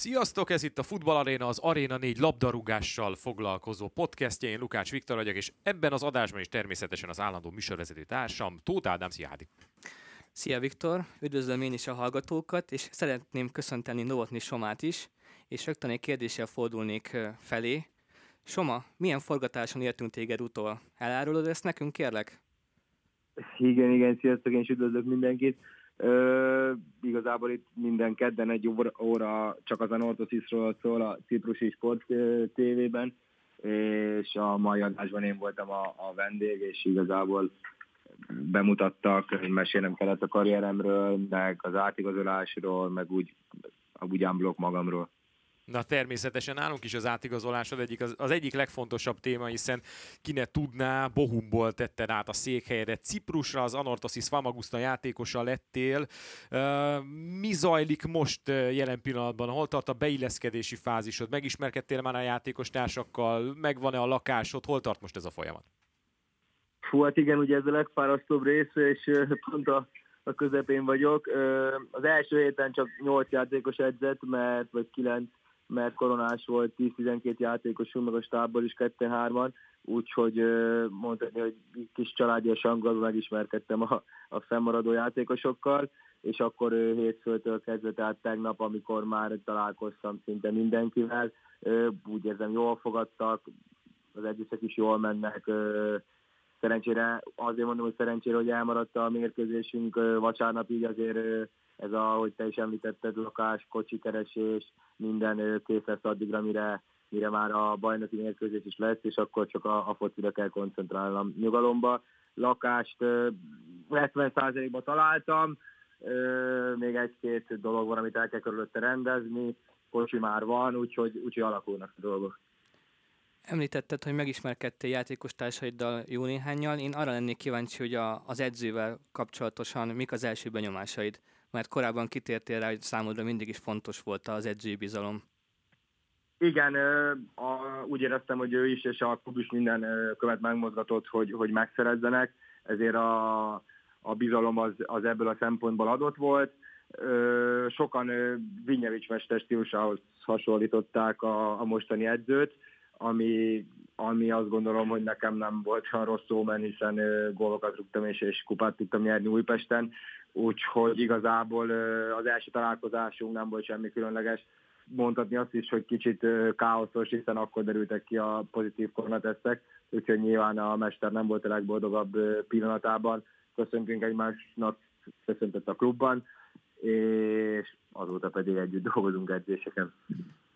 Sziasztok, ez itt a Futball Arena, az Arena 4 labdarúgással foglalkozó podcastje. Én Lukács Viktor vagyok, és ebben az adásban is természetesen az állandó műsorvezető társam, Tóth Ádám, szia Hádi. Szia Viktor, üdvözlöm én is a hallgatókat, és szeretném köszönteni Novotni Somát is, és rögtön egy kérdéssel fordulnék felé. Soma, milyen forgatáson értünk téged utol? Elárulod ezt nekünk, kérlek? Igen, igen, sziasztok, én is üdvözlök mindenkit. Ö, igazából itt minden kedden egy óra, csak az Anortosisról szól a Ciprusi Sport TV-ben, és a mai adásban én voltam a, a vendég, és igazából bemutattak, hogy mesélnem kellett a karrieremről, meg az átigazolásról, meg úgy, úgy blokk magamról. Na természetesen nálunk is az átigazolás az egyik, az, az egyik legfontosabb téma, hiszen ki ne tudná, Bohumból tetted át a székhelyre Ciprusra, az Anorthosis Famagusta játékosa lettél. Mi zajlik most jelen pillanatban? Hol tart a beilleszkedési fázisod? Megismerkedtél már a játékos társakkal? Megvan-e a lakásod? Hol tart most ez a folyamat? Fú, hát igen, ugye ez a legfárasztóbb rész, és pont a, a közepén vagyok. Az első héten csak 8 játékos edzett, mert, vagy 9, mert koronás volt, 10-12 játékosunk, meg a stábból is 2-3-an, úgyhogy mondhatni, hogy kis családias angolban megismerkedtem a, a fennmaradó játékosokkal, és akkor hétfőtől kezdve, tehát tegnap, amikor már találkoztam szinte mindenkivel, úgy érzem, jól fogadtak, az egyesek is jól mennek, szerencsére, azért mondom, hogy szerencsére, hogy elmaradt a mérkőzésünk vasárnap, így azért ez a, hogy te is említetted, lakás, kocsi keresés, minden kész lesz addigra, mire, mire már a bajnoki mérkőzés is lesz, és akkor csak a, a focira kell koncentrálnom nyugalomba. Lakást 70%-ba találtam, még egy-két dolog van, amit el kell körülötte rendezni, kocsi már van, úgyhogy, úgyhogy alakulnak a dolgok. Említetted, hogy megismerkedtél játékostársaiddal jó néhányal. Én arra lennék kíváncsi, hogy a, az edzővel kapcsolatosan mik az első benyomásaid mert korábban kitértél rá, hogy számodra mindig is fontos volt az edzői bizalom. Igen, a, úgy éreztem, hogy ő is és a klub is minden követ megmozgatott, hogy, hogy megszerezzenek, ezért a, a bizalom az, az ebből a szempontból adott volt. Sokan Vinyevics mester stílusához hasonlították a, a mostani edzőt, ami, ami azt gondolom, hogy nekem nem volt olyan rossz szó, mert hiszen gólokat rúgtam és, és kupát tudtam nyerni Újpesten, úgyhogy igazából az első találkozásunk nem volt semmi különleges. Mondhatni azt is, hogy kicsit káoszos, hiszen akkor derültek ki a pozitív koronatesztek, úgyhogy nyilván a mester nem volt a legboldogabb pillanatában. Köszöntünk egymásnak, köszöntött a klubban, és azóta pedig együtt dolgozunk edzéseken.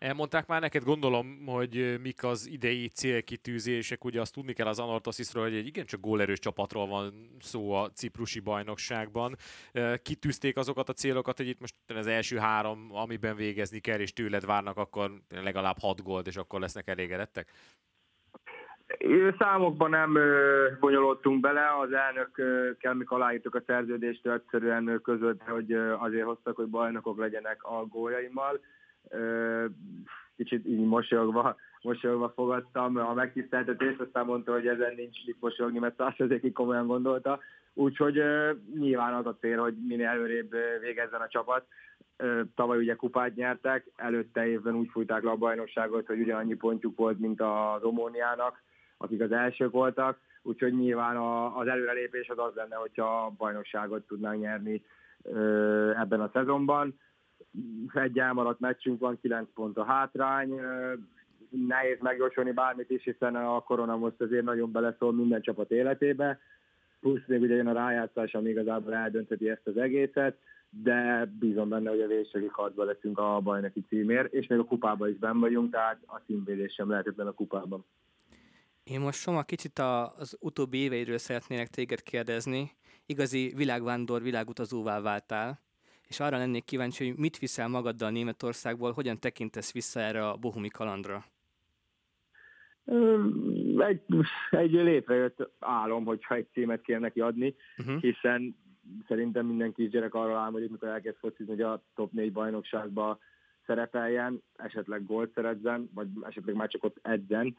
Elmondták már neked, gondolom, hogy mik az idei célkitűzések. Ugye azt tudni kell az Anorthosisról, hogy egy igencsak gólerős csapatról van szó a ciprusi bajnokságban. Kitűzték azokat a célokat, hogy itt most az első három, amiben végezni kell, és tőled várnak, akkor legalább hat gólt, és akkor lesznek elégedettek? Számokban nem bonyolódtunk bele, az kell, mikor aláírtuk a szerződést, egyszerűen között, hogy azért hoztak, hogy bajnokok legyenek a gólyaimmal kicsit így mosolyogva, mosolyogva fogadtam a megtiszteltetést, aztán mondta, hogy ezen nincs mit mosolyogni, mert százszerzékig komolyan gondolta. Úgyhogy nyilván az a cél, hogy minél előrébb végezzen a csapat. Tavaly ugye kupát nyertek, előtte évben úgy fújták le a bajnokságot, hogy ugyanannyi pontjuk volt, mint a Romóniának, akik az elsők voltak, úgyhogy nyilván az előrelépés az az lenne, hogyha a bajnokságot tudnánk nyerni ebben a szezonban egy elmaradt meccsünk van, 9 pont a hátrány, nehéz megjósolni bármit is, hiszen a korona most azért nagyon beleszól minden csapat életébe, plusz még ugye jön a rájátszás, ami igazából eldöntheti ezt az egészet, de bízom benne, hogy a végsőgi harcban leszünk a bajnoki címért, és még a kupában is benn vagyunk, tehát a címvédés sem lehetetlen a kupában. Én most Soma kicsit az utóbbi éveidről szeretnének téged kérdezni. Igazi világvándor, világutazóvá váltál és arra lennék kíváncsi, hogy mit viszel magaddal Németországból, hogyan tekintesz vissza erre a bohumi kalandra? Egy, egy létrejött álom, hogyha egy címet kéne neki adni, uh-huh. hiszen szerintem minden kisgyerek arra álmodik, mikor elkezd focizni, hogy a top 4 bajnokságba szerepeljen, esetleg gólt szerezzen, vagy esetleg már csak ott edzen.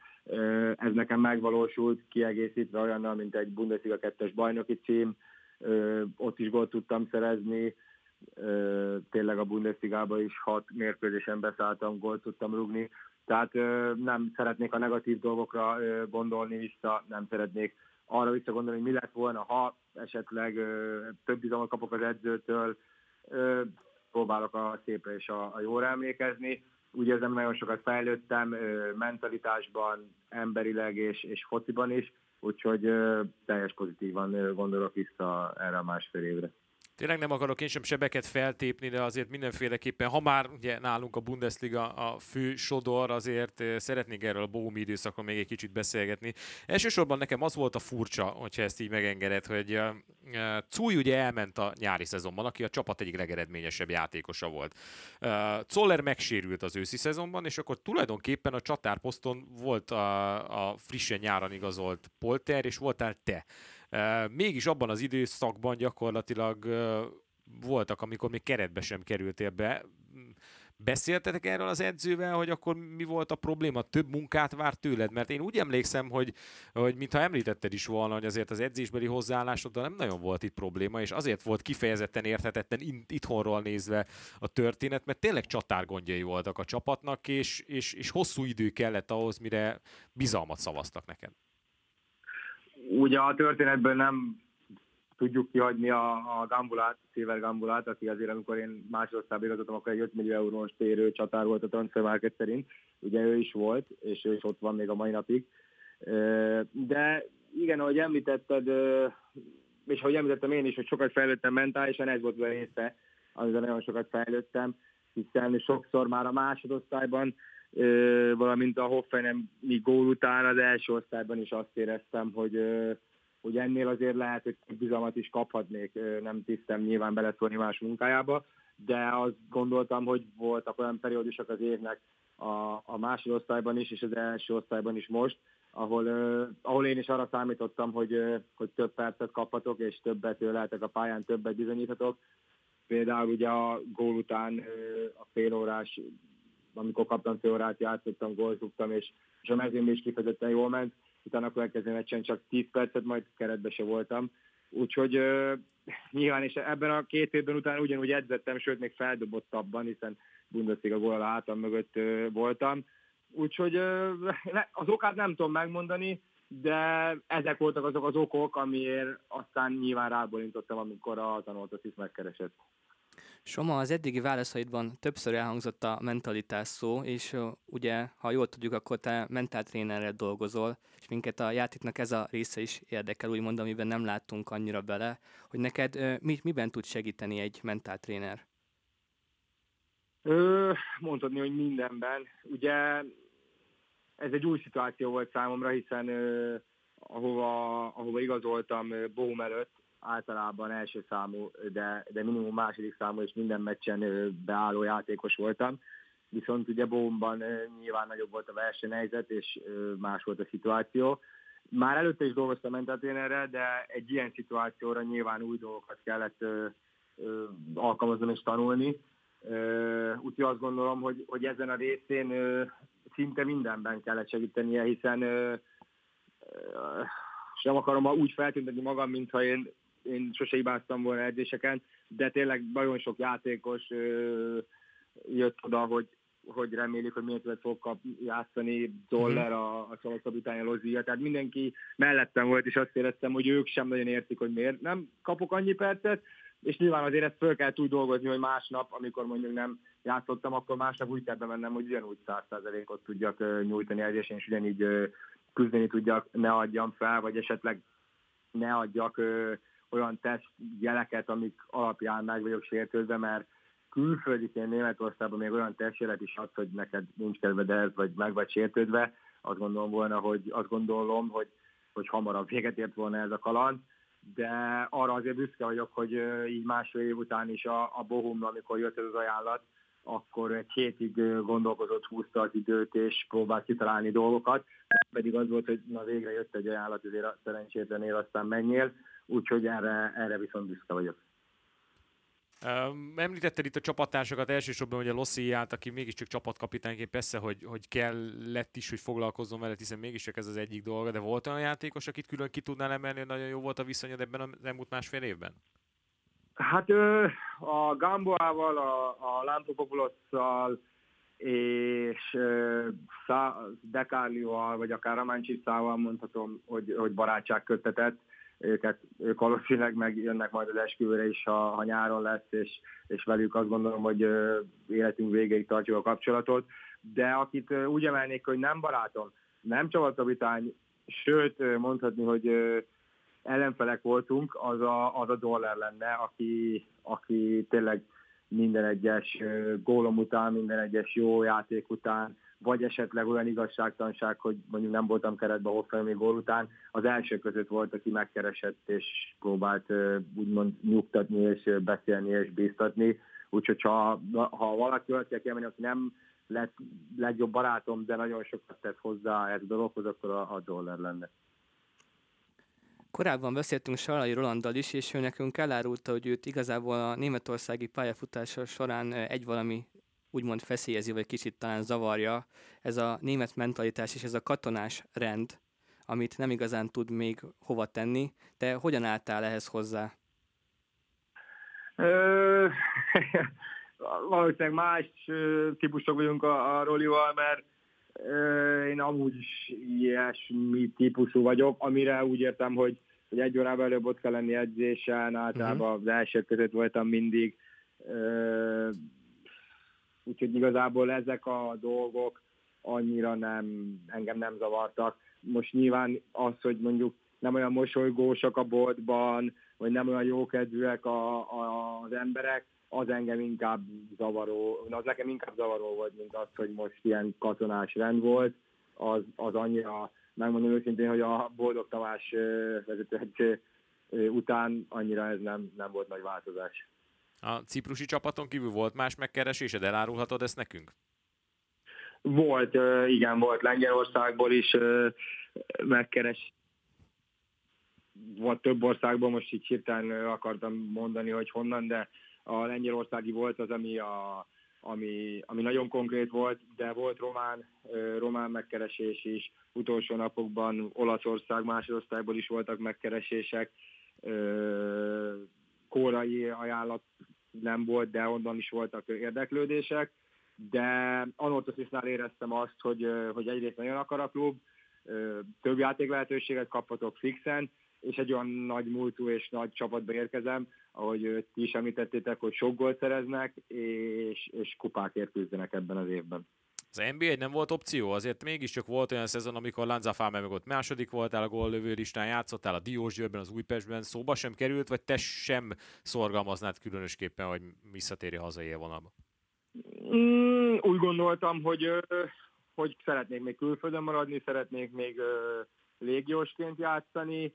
Ez nekem megvalósult, kiegészítve olyannal, mint egy Bundesliga 2-es bajnoki cím, ott is gólt tudtam szerezni, tényleg a Bundesligába is hat mérkőzésen beszálltam, gólt tudtam rugni, tehát nem szeretnék a negatív dolgokra gondolni vissza, nem szeretnék arra visszagondolni, hogy mi lett volna, ha esetleg több bizalmat kapok az edzőtől, próbálok a szépre és a, a jóra emlékezni. Úgy érzem, nagyon sokat fejlődtem mentalitásban, emberileg és, és fociban is, úgyhogy teljes pozitívan gondolok vissza erre a másfél évre. Tényleg nem akarok én sem sebeket feltépni, de azért mindenféleképpen, ha már ugye nálunk a Bundesliga a fő sodor, azért szeretnék erről a Bohumi időszakon még egy kicsit beszélgetni. Elsősorban nekem az volt a furcsa, hogyha ezt így megengedett, hogy Cúj ugye elment a nyári szezonban, aki a csapat egyik legeredményesebb játékosa volt. Zoller megsérült az őszi szezonban, és akkor tulajdonképpen a csatárposzton volt a, a frissen nyáron igazolt Polter, és voltál te. Mégis abban az időszakban gyakorlatilag voltak, amikor még keretbe sem kerültél be. Beszéltetek erről az edzővel, hogy akkor mi volt a probléma? Több munkát várt tőled? Mert én úgy emlékszem, hogy, hogy mintha említetted is volna, hogy azért az edzésbeli hozzáállásoddal nem nagyon volt itt probléma, és azért volt kifejezetten érthetetlen itthonról nézve a történet, mert tényleg csatárgondjai voltak a csapatnak, és, és, és hosszú idő kellett ahhoz, mire bizalmat szavaztak neked. Ugye a történetből nem tudjuk kihagyni a, a Gambulát, Silver Gambulát, aki azért, amikor én másodosztályba igazoltam, akkor egy 5 millió eurós térő csatár volt a transfer market szerint. Ugye ő is volt, és ő is ott van még a mai napig. De igen, ahogy említetted, és ahogy említettem én is, hogy sokat fejlődtem mentálisan, ez volt a része, amivel nagyon sokat fejlődtem, hiszen sokszor már a másodosztályban valamint a Hoffenheim gól után az első osztályban is azt éreztem, hogy, hogy ennél azért lehet, hogy bizalmat is kaphatnék, nem tisztem nyilván beleszólni más munkájába, de azt gondoltam, hogy voltak olyan periódusok az évnek a, a másodosztályban is, és az első osztályban is most, ahol, uh, ahol én is arra számítottam, hogy, uh, hogy több percet kaphatok, és többet lehetek a pályán, többet bizonyíthatok. Például ugye a gól után uh, a félórás amikor kaptam órát, játszottam, gólzugtam, és, és a mezőn is kifejezetten jól ment. Utána a következő meccsen csak 10 percet, majd keretbe se voltam. Úgyhogy uh, nyilván, és ebben a két évben után ugyanúgy edzettem, sőt még feldobottabban, hiszen Bundesliga gól a hátam mögött uh, voltam. Úgyhogy uh, az okát nem tudom megmondani, de ezek voltak azok az okok, amiért aztán nyilván rábólintottam, amikor a tanultat megkeresett. Soma, az eddigi válaszaidban többször elhangzott a mentalitás szó, és ugye, ha jól tudjuk, akkor te mentáltrénerrel dolgozol, és minket a játéknak ez a része is érdekel, úgymond, amiben nem láttunk annyira bele, hogy neked mi, miben tud segíteni egy mentáltréner? mondhatni, hogy mindenben. Ugye ez egy új szituáció volt számomra, hiszen uh, ahova, ahova igazoltam Bohum előtt, általában első számú, de, de minimum második számú, és minden meccsen beálló játékos voltam. Viszont ugye Bómban nyilván nagyobb volt a versenyhelyzet, és más volt a szituáció. Már előtte is dolgoztam mentatrénerre, de egy ilyen szituációra nyilván új dolgokat kellett alkalmaznom és tanulni. Úgyhogy azt gondolom, hogy, hogy ezen a részén szinte mindenben kellett segítenie, hiszen sem akarom úgy feltüntetni magam, mintha én én sose hibáztam volna edzéseken, de tényleg nagyon sok játékos ö, jött oda, hogy, hogy remélik, hogy milyen többet fog kap, játszani Zoller, mhm. a, a csapatkapitány a Lozia, tehát mindenki mellettem volt, és azt éreztem, hogy ők sem nagyon értik, hogy miért nem kapok annyi percet, és nyilván azért ezt föl kell úgy dolgozni, hogy másnap, amikor mondjuk nem játszottam, akkor másnap úgy kell bemennem, hogy ugyanúgy 100%-ot tudjak nyújtani edzésen, és ugyanígy küzdeni tudjak, ne adjam fel, vagy esetleg ne adjak olyan test jeleket, amik alapján meg vagyok sértődve, mert külföldiként Németországban még olyan testjelet is ad, hogy neked nincs kedved vagy meg vagy sértődve, azt gondolom volna, hogy azt gondolom, hogy, hogy hamarabb véget ért volna ez a kaland, de arra azért büszke vagyok, hogy így másfél év után is a, a Bohumra, amikor jött ez az ajánlat, akkor egy hétig gondolkozott, húzta az időt, és próbált kitalálni dolgokat, pedig az volt, hogy na végre jött egy ajánlat, azért a szerencsétlenél aztán menjél, úgyhogy erre, erre viszont büszke vagyok. Említetted itt a csapattársakat, elsősorban hogy a Lossi állt, aki mégiscsak csapatkapitányként persze, hogy, hogy kell lett is, hogy foglalkozzon vele, hiszen mégiscsak ez az egyik dolga, de volt olyan játékos, akit külön ki tudnál emelni, hogy nagyon jó volt a viszonyod ebben az elmúlt másfél évben? Hát a Gamboával, a, a Lampopopolosszal és Dekárlióval, vagy akár Ramáncsicával mondhatom, hogy, hogy barátság kötetett. Őket, ők valószínűleg megjönnek majd az esküvőre is, ha, ha nyáron lesz, és, és velük azt gondolom, hogy életünk végéig tartjuk a kapcsolatot. De akit úgy emelnék, hogy nem barátom, nem csapatkapitány, sőt mondhatni, hogy ellenfelek voltunk, az a, az a dollár lenne, aki, aki tényleg minden egyes gólom után, minden egyes jó játék után, vagy esetleg olyan igazságtanság, hogy mondjuk nem voltam keretben Hoffenheimi gól után, az első között volt, aki megkeresett és próbált úgymond nyugtatni és beszélni és bíztatni. Úgyhogy ha, ha valaki olyat kell kiemelni, aki nem lett legjobb barátom, de nagyon sokat tett hozzá ez a dologhoz, akkor a, a dollár lenne. Korábban beszéltünk Salai Rolanddal is, és ő nekünk elárulta, hogy őt igazából a németországi pályafutása során egy valami úgymond feszélyezi, vagy kicsit talán zavarja. Ez a német mentalitás és ez a katonás rend, amit nem igazán tud még hova tenni. Te hogyan álltál ehhez hozzá? Ö, valószínűleg más típusok vagyunk a, a Rolival, mert én amúgy is ilyesmi típusú vagyok, amire úgy értem, hogy, hogy egy órával előbb ott kell lenni edzésen, általában uh-huh. az első között voltam mindig. Úgyhogy igazából ezek a dolgok annyira nem, engem nem zavartak. Most nyilván az, hogy mondjuk nem olyan mosolygósak a boltban, vagy nem olyan jókedvűek a, a, az emberek, az engem inkább zavaró, az nekem inkább zavaró volt, mint az, hogy most ilyen katonás rend volt, az, az annyira, megmondom őszintén, hogy a Boldog Tamás vezető után annyira ez nem, nem volt nagy változás. A ciprusi csapaton kívül volt más megkeresésed, elárulhatod ezt nekünk? Volt, igen, volt Lengyelországból is megkeres. Volt több országban, most így hirtelen akartam mondani, hogy honnan, de a lengyelországi volt az, ami, a, ami, ami nagyon konkrét volt, de volt román, román megkeresés is, utolsó napokban Olaszország másodosztályból is voltak megkeresések, kórai ajánlat nem volt, de onnan is voltak érdeklődések, de Anortosisnál éreztem azt, hogy, hogy egyrészt nagyon akar a klub, több játék lehetőséget kaphatok fixen, és egy olyan nagy múltú és nagy csapatba érkezem, ahogy ti is említettétek, hogy sok gólt szereznek, és, és kupákért küzdenek ebben az évben. Az NBA nem volt opció, azért mégiscsak volt olyan szezon, amikor Lanza Fáme meg ott második voltál a góllövő listán, játszottál a Diós Győrben, az Újpestben, szóba sem került, vagy te sem szorgalmaznád különösképpen, hogy visszatéri hazai élvonalba? Mm, úgy gondoltam, hogy, hogy szeretnék még külföldön maradni, szeretnék még légiósként játszani,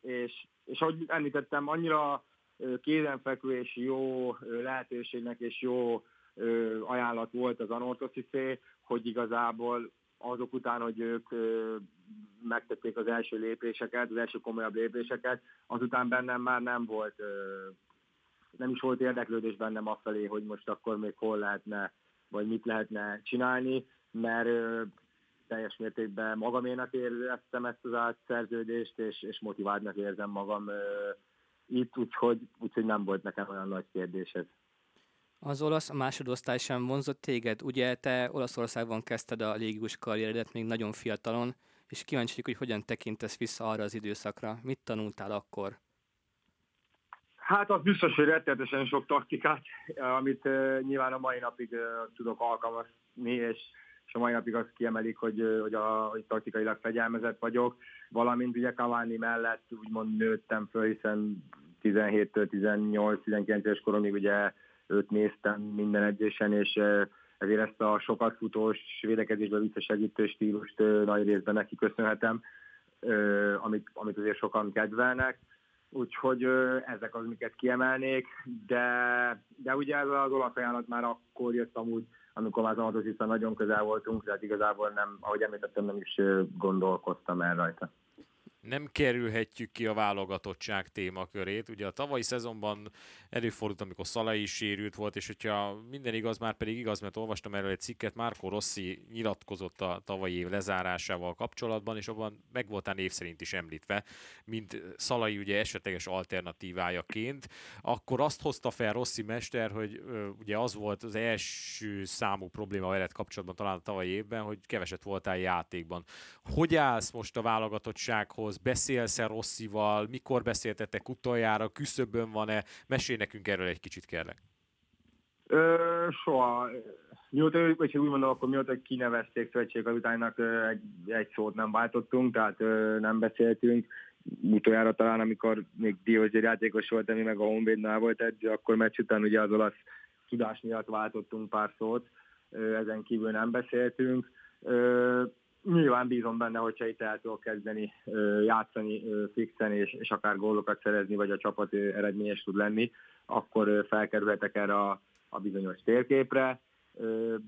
és, és ahogy említettem, annyira kézenfekvő és jó lehetőségnek és jó ajánlat volt az Anortosziszé, hogy igazából azok után, hogy ők megtették az első lépéseket, az első komolyabb lépéseket, azután bennem már nem volt, nem is volt érdeklődés bennem afelé, hogy most akkor még hol lehetne, vagy mit lehetne csinálni, mert teljes mértékben magaménak éreztem ezt az átszerződést, és, és motiváltnak érzem magam uh, itt, úgyhogy, úgyhogy nem volt nekem olyan nagy kérdés ez. Az olasz másodosztály sem vonzott téged. Ugye te Olaszországban kezdted a légius karrieredet még nagyon fiatalon, és kíváncsi hogy hogyan tekintesz vissza arra az időszakra. Mit tanultál akkor? Hát az biztos, hogy rettenetesen sok taktikát, amit nyilván a mai napig tudok alkalmazni, és és a mai napig azt kiemelik, hogy, hogy, a, hogy taktikailag fegyelmezett vagyok, valamint ugye Cavani mellett úgymond nőttem föl, hiszen 17-től 18-19 éves koromig ugye őt néztem minden edzésen, és ezért ezt a sokat futós, védekezésben visszasegítő stílust nagy részben neki köszönhetem, amit, amit azért sokan kedvelnek. Úgyhogy ezek az, amiket kiemelnék, de, de ugye ez az olasz ajánlat már akkor jött amúgy amikor már az nagyon közel voltunk, tehát igazából nem, ahogy említettem, nem is gondolkoztam el rajta. Nem kerülhetjük ki a válogatottság témakörét. Ugye a tavalyi szezonban előfordult, amikor Szalai is sérült volt, és hogyha minden igaz, már pedig igaz, mert olvastam erről egy cikket, Márko Rossi nyilatkozott a tavalyi év lezárásával kapcsolatban, és abban meg voltál név szerint is említve, mint Szalai ugye esetleges alternatívájaként. Akkor azt hozta fel Rossi mester, hogy ö, ugye az volt az első számú probléma veled kapcsolatban talán a tavalyi évben, hogy keveset voltál játékban. Hogy állsz most a válogatottsághoz? Beszélsz-e Rosszival? Mikor beszéltetek utoljára? Küszöbön van-e? Mesélj nekünk erről egy kicsit, kérlek. Ö, soha. Mióta, vagy úgy mondom, akkor mióta kinevezték szövetségkapitánynak, egy, egy szót nem váltottunk, tehát nem beszéltünk. Utoljára talán, amikor még Diózsér játékos volt, ami meg a Honvédnál volt edző, akkor meccs után ugye az olasz tudás miatt váltottunk pár szót, ezen kívül nem beszéltünk. Nyilván bízom benne, hogyha itt el tudok kezdeni játszani fixen, és, és akár gólokat szerezni, vagy a csapat eredményes tud lenni, akkor felkerülhetek erre a, a bizonyos térképre.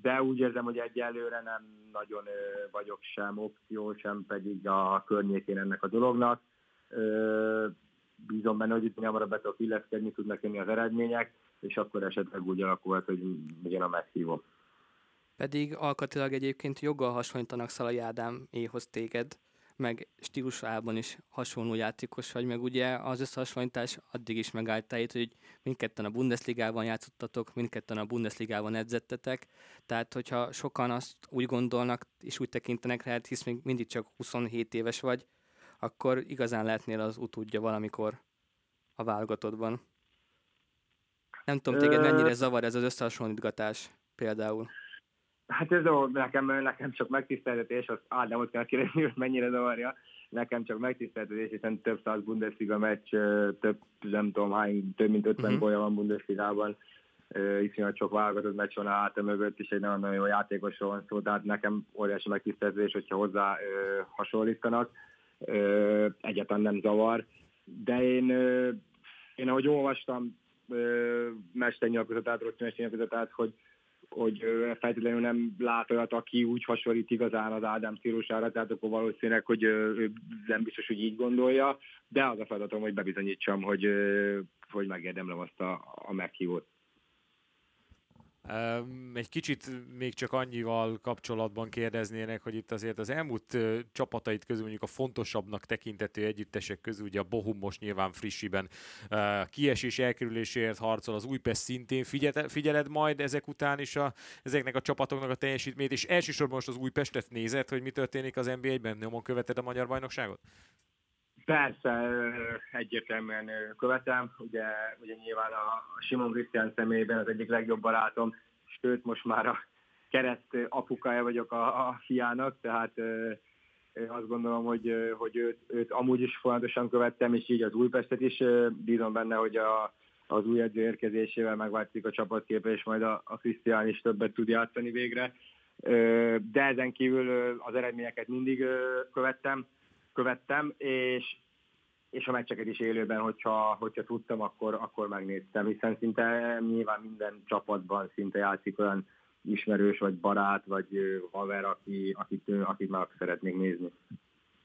De úgy érzem, hogy egyelőre nem nagyon vagyok sem opció, sem pedig a környékén ennek a dolognak. Bízom benne, hogy itt hamarabb be tudok illeszkedni, tudnak jönni az eredmények, és akkor esetleg úgy alakulhat, hogy ugyan a meghívom. Pedig alkatilag egyébként joggal hasonlítanak Szalai Ádáméhoz téged, meg stílusában is hasonló játékos vagy, meg ugye az összehasonlítás addig is megállta itt, hogy mindketten a Bundesligában játszottatok, mindketten a Bundesligában edzettetek, tehát hogyha sokan azt úgy gondolnak és úgy tekintenek rád, hisz még mindig csak 27 éves vagy, akkor igazán lehetnél az utódja valamikor a válogatottban. Nem tudom, téged mennyire zavar ez az összehasonlítgatás például. Hát ez a, nekem, nekem csak megtiszteltetés, azt Ádámot kell kérdezni, hogy mennyire zavarja. Nekem csak megtiszteltetés, hiszen több száz Bundesliga meccs, több, nem tudom hány, több mint 50 uh-huh. golya van Bundesligában, iszonyat sok válogatott meccs van által mögött, és egy nagyon-nagyon jó játékosról van szó, tehát nekem óriási megtiszteltetés, hogyha hozzá hasonlítanak. Uh, egyáltalán nem zavar. De én, uh, én ahogy olvastam mesternyilatkozatát, rossz mesternyilatkozatát, hogy hogy feltétlenül nem lát olyat, aki úgy hasonlít igazán az Ádám stílusára, tehát akkor valószínűleg, hogy ő nem biztos, hogy így gondolja, de az a feladatom, hogy bebizonyítsam, hogy, hogy megérdemlem azt a, a meghívót. Egy kicsit még csak annyival kapcsolatban kérdeznének, hogy itt azért az elmúlt csapatait közül mondjuk a fontosabbnak tekintető együttesek közül, ugye a Bohum most nyilván frissiben kiesés elkerüléséért harcol, az Újpest szintén figyeled majd ezek után is a, ezeknek a csapatoknak a teljesítményét, és elsősorban most az Újpestet nézed, hogy mi történik az NBA-ben, nyomon követed a magyar bajnokságot? Persze, egyértelműen követem. Ugye, ugye nyilván a Simon Christian személyében az egyik legjobb barátom, sőt most már a kereszt apukája vagyok a, a fiának, tehát azt gondolom, hogy, hogy őt, őt amúgy is folyamatosan követtem, és így az Újpestet is bízom benne, hogy a, az új edző érkezésével megváltozik a csapatképe, és majd a, a Krisztián is többet tud játszani végre. De ezen kívül az eredményeket mindig követtem, követtem, és, és a meccseket is élőben, hogyha, hogyha tudtam, akkor, akkor megnéztem, hiszen szinte nyilván minden csapatban szinte játszik olyan ismerős, vagy barát, vagy haver, aki, akit, akit már szeretnék nézni.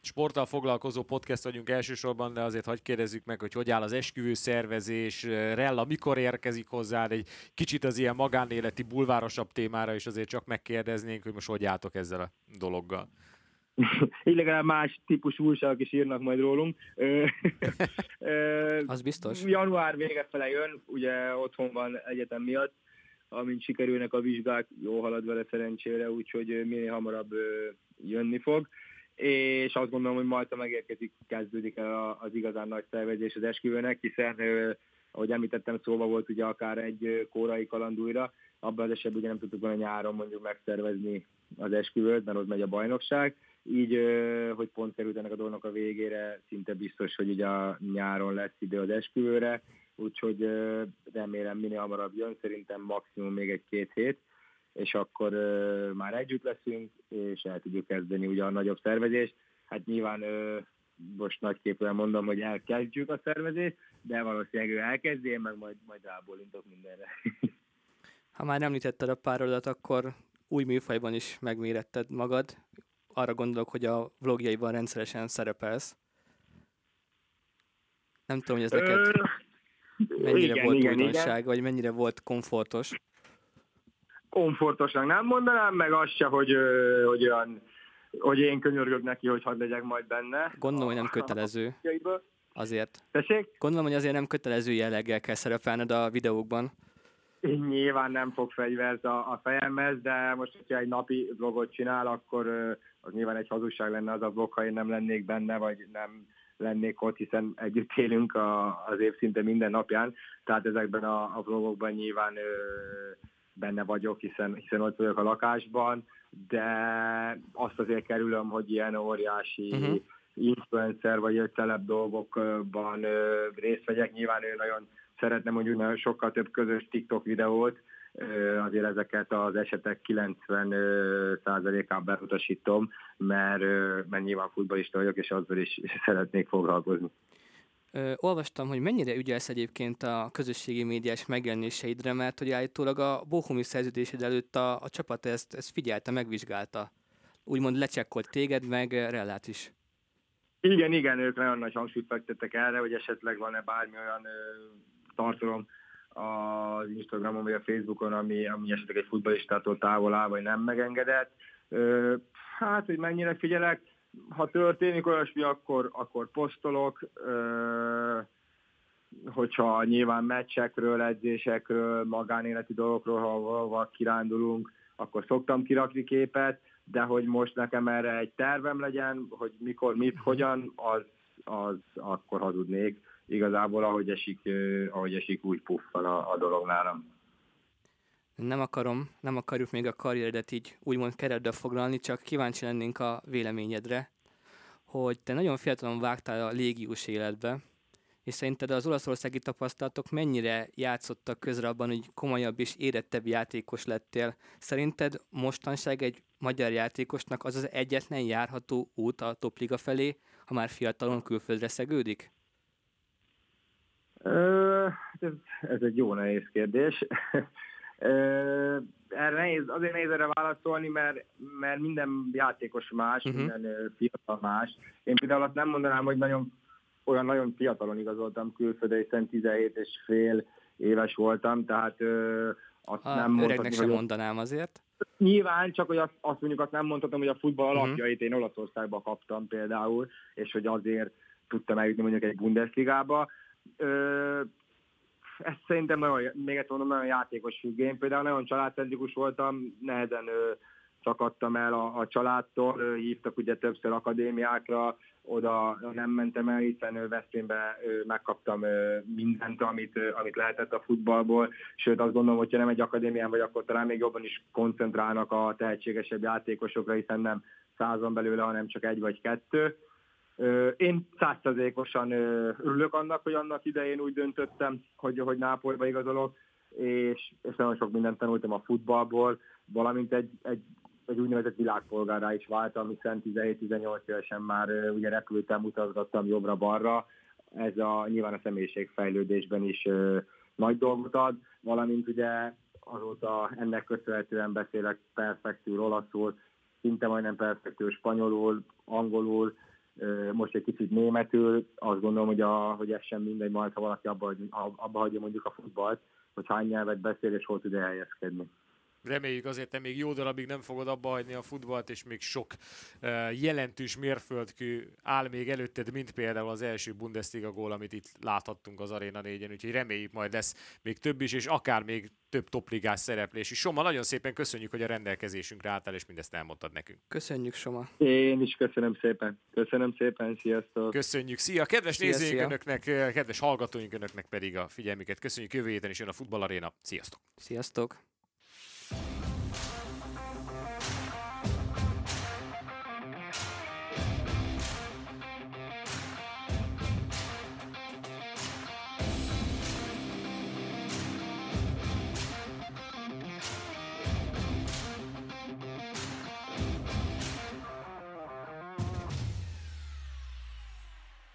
Sporttal foglalkozó podcast vagyunk elsősorban, de azért hagyj kérdezzük meg, hogy hogy áll az esküvő szervezés, Rella mikor érkezik hozzá, egy kicsit az ilyen magánéleti bulvárosabb témára is azért csak megkérdeznénk, hogy most hogy álltok ezzel a dologgal. Így legalább más típusú újságok is írnak majd rólunk. Az biztos. Január vége fele jön, ugye otthon van egyetem miatt, amint sikerülnek a vizsgák, jó halad vele szerencsére, úgyhogy minél hamarabb jönni fog. És azt gondolom, hogy majd, ha megérkezik, kezdődik el az igazán nagy szervezés az esküvőnek, hiszen ahogy említettem, szóba volt ugye akár egy kórai kalandújra, abban az esetben ugye nem tudtuk volna nyáron mondjuk megszervezni az esküvőt, mert ott megy a bajnokság, így, hogy pont került ennek a dolognak a végére, szinte biztos, hogy ugye a nyáron lesz idő az esküvőre, úgyhogy remélem minél hamarabb jön, szerintem maximum még egy-két hét, és akkor már együtt leszünk, és el tudjuk kezdeni ugye a nagyobb szervezést. Hát nyilván most nagyképpen mondom, hogy elkezdjük a szervezést, de valószínűleg ő elkezdi, én meg majd, majd rábólintok mindenre. Ha már említetted a párodat, akkor új műfajban is megméretted magad arra gondolok, hogy a vlogjaiban rendszeresen szerepelsz. Nem tudom, hogy ez neked mennyire igen, volt igen, újdonság, igen. vagy mennyire volt komfortos. komfortosan nem mondanám, meg azt se, hogy, hogy olyan hogy én könyörgök neki, hogy hadd legyek majd benne. Gondolom, hogy nem kötelező azért. Tessék? Gondolom, hogy azért nem kötelező jelleggel kell szerepelned a videókban. Én nyilván nem fog fegyvert a, a fejemhez, de most, hogyha egy napi vlogot csinál, akkor az nyilván egy hazugság lenne az a vlog, ha én nem lennék benne, vagy nem lennék ott, hiszen együtt élünk a, az év szinte minden napján, tehát ezekben a, a vlogokban nyilván ö, benne vagyok, hiszen, hiszen ott vagyok a lakásban, de azt azért kerülöm, hogy ilyen óriási uh-huh. influencer vagy celeb dolgokban részt vegyek. Nyilván ő nagyon szeretne mondjuk nagyon sokkal több közös TikTok videót, azért ezeket az esetek 90%-ában belutasítom, mert, mert nyilván futballista vagyok, és azzal is szeretnék foglalkozni. Ö, olvastam, hogy mennyire ügyelsz egyébként a közösségi médiás megjelenéseidre, mert hogy állítólag a Bohumi szerződésed előtt a, a csapat ezt, ezt figyelte, megvizsgálta. Úgymond lecsekkolt téged, meg Rellát is. Igen, igen, ők nagyon nagy hangsúlyt fektettek erre, hogy esetleg van-e bármi olyan ö, tartalom az Instagramon vagy a Facebookon, ami, ami esetleg egy futballistától távol áll, vagy nem megengedett. Ö, hát, hogy mennyire figyelek, ha történik olyasmi, akkor, akkor posztolok, ö, hogyha nyilván meccsekről, edzésekről, magánéleti dolgokról, ha valahol kirándulunk, akkor szoktam kirakni képet, de hogy most nekem erre egy tervem legyen, hogy mikor, mit, hogyan, az, az akkor hazudnék. Igazából ahogy esik, ahogy esik úgy puffal a, a dolog nálam. Nem akarom, nem akarjuk még a karrieredet így úgymond keretbe foglalni, csak kíváncsi lennénk a véleményedre, hogy te nagyon fiatalon vágtál a légiós életbe, és szerinted az olaszországi tapasztalatok mennyire játszottak közre abban, hogy komolyabb és érettebb játékos lettél? Szerinted mostanság egy magyar játékosnak az az egyetlen járható út a topliga felé, ha már fiatalon külföldre szegődik? Ö, ez, ez egy jó nehéz kérdés. Erre nehéz, azért nehéz erre válaszolni, mert, mert minden játékos más, uh-huh. minden fiatal más. Én például azt nem mondanám, hogy nagyon olyan nagyon fiatalon igazoltam külföldre, hiszen 17 és fél éves voltam, tehát ö, azt a nem mondhatni, sem hogy mondanám azért. Nyilván, csak hogy azt, azt mondjuk azt nem mondhatom, hogy a futball uh-huh. alapjait én Olaszországba kaptam például, és hogy azért tudtam eljutni mondjuk egy Bundesligába. Ö, ezt szerintem nagyon, még egyszer mondom, nagyon játékos függ. Én például nagyon családcentrikus voltam, nehezen ö, szakadtam el a, a családtól, hívtak ugye többször akadémiákra, oda nem mentem el, hiszen Veszprémbe megkaptam mindent, amit, amit lehetett a futballból, sőt azt gondolom, hogyha nem egy akadémián vagy, akkor talán még jobban is koncentrálnak a tehetségesebb játékosokra, hiszen nem százon belőle, hanem csak egy vagy kettő. Én százszerzékosan örülök annak, hogy annak idején úgy döntöttem, hogy, hogy Nápolyba igazolok, és, és nagyon sok mindent tanultam a futballból, valamint egy, egy egy úgynevezett világpolgárá is váltam, hiszen 17-18 évesen már ugye repültem, utazgattam jobbra-balra. Ez a, nyilván a személyiségfejlődésben is ö, nagy dolgot ad, valamint ugye azóta ennek köszönhetően beszélek perfektül olaszul, szinte majdnem perfektül spanyolul, angolul, most egy kicsit németül. Azt gondolom, hogy, a, hogy ez sem mindegy majd, ha valaki abba, abba hagyja mondjuk a futballt, hogy hány nyelvet beszél és hol tud helyezkedni reméljük azért te még jó darabig nem fogod abba hagyni a futballt, és még sok uh, jelentős mérföldkő áll még előtted, mint például az első Bundesliga gól, amit itt láthattunk az Arena 4-en, úgyhogy reméljük majd lesz még több is, és akár még több topligás szereplés is. Soma, nagyon szépen köszönjük, hogy a rendelkezésünkre álltál, és mindezt elmondtad nekünk. Köszönjük, Soma. Én is köszönöm szépen. Köszönöm szépen, sziasztok. Köszönjük, szia! Kedves nézőink önöknek, kedves hallgatóink önöknek pedig a figyelmüket. Köszönjük, jövő héten is jön a Futball Arena. Sziasztok! Sziasztok!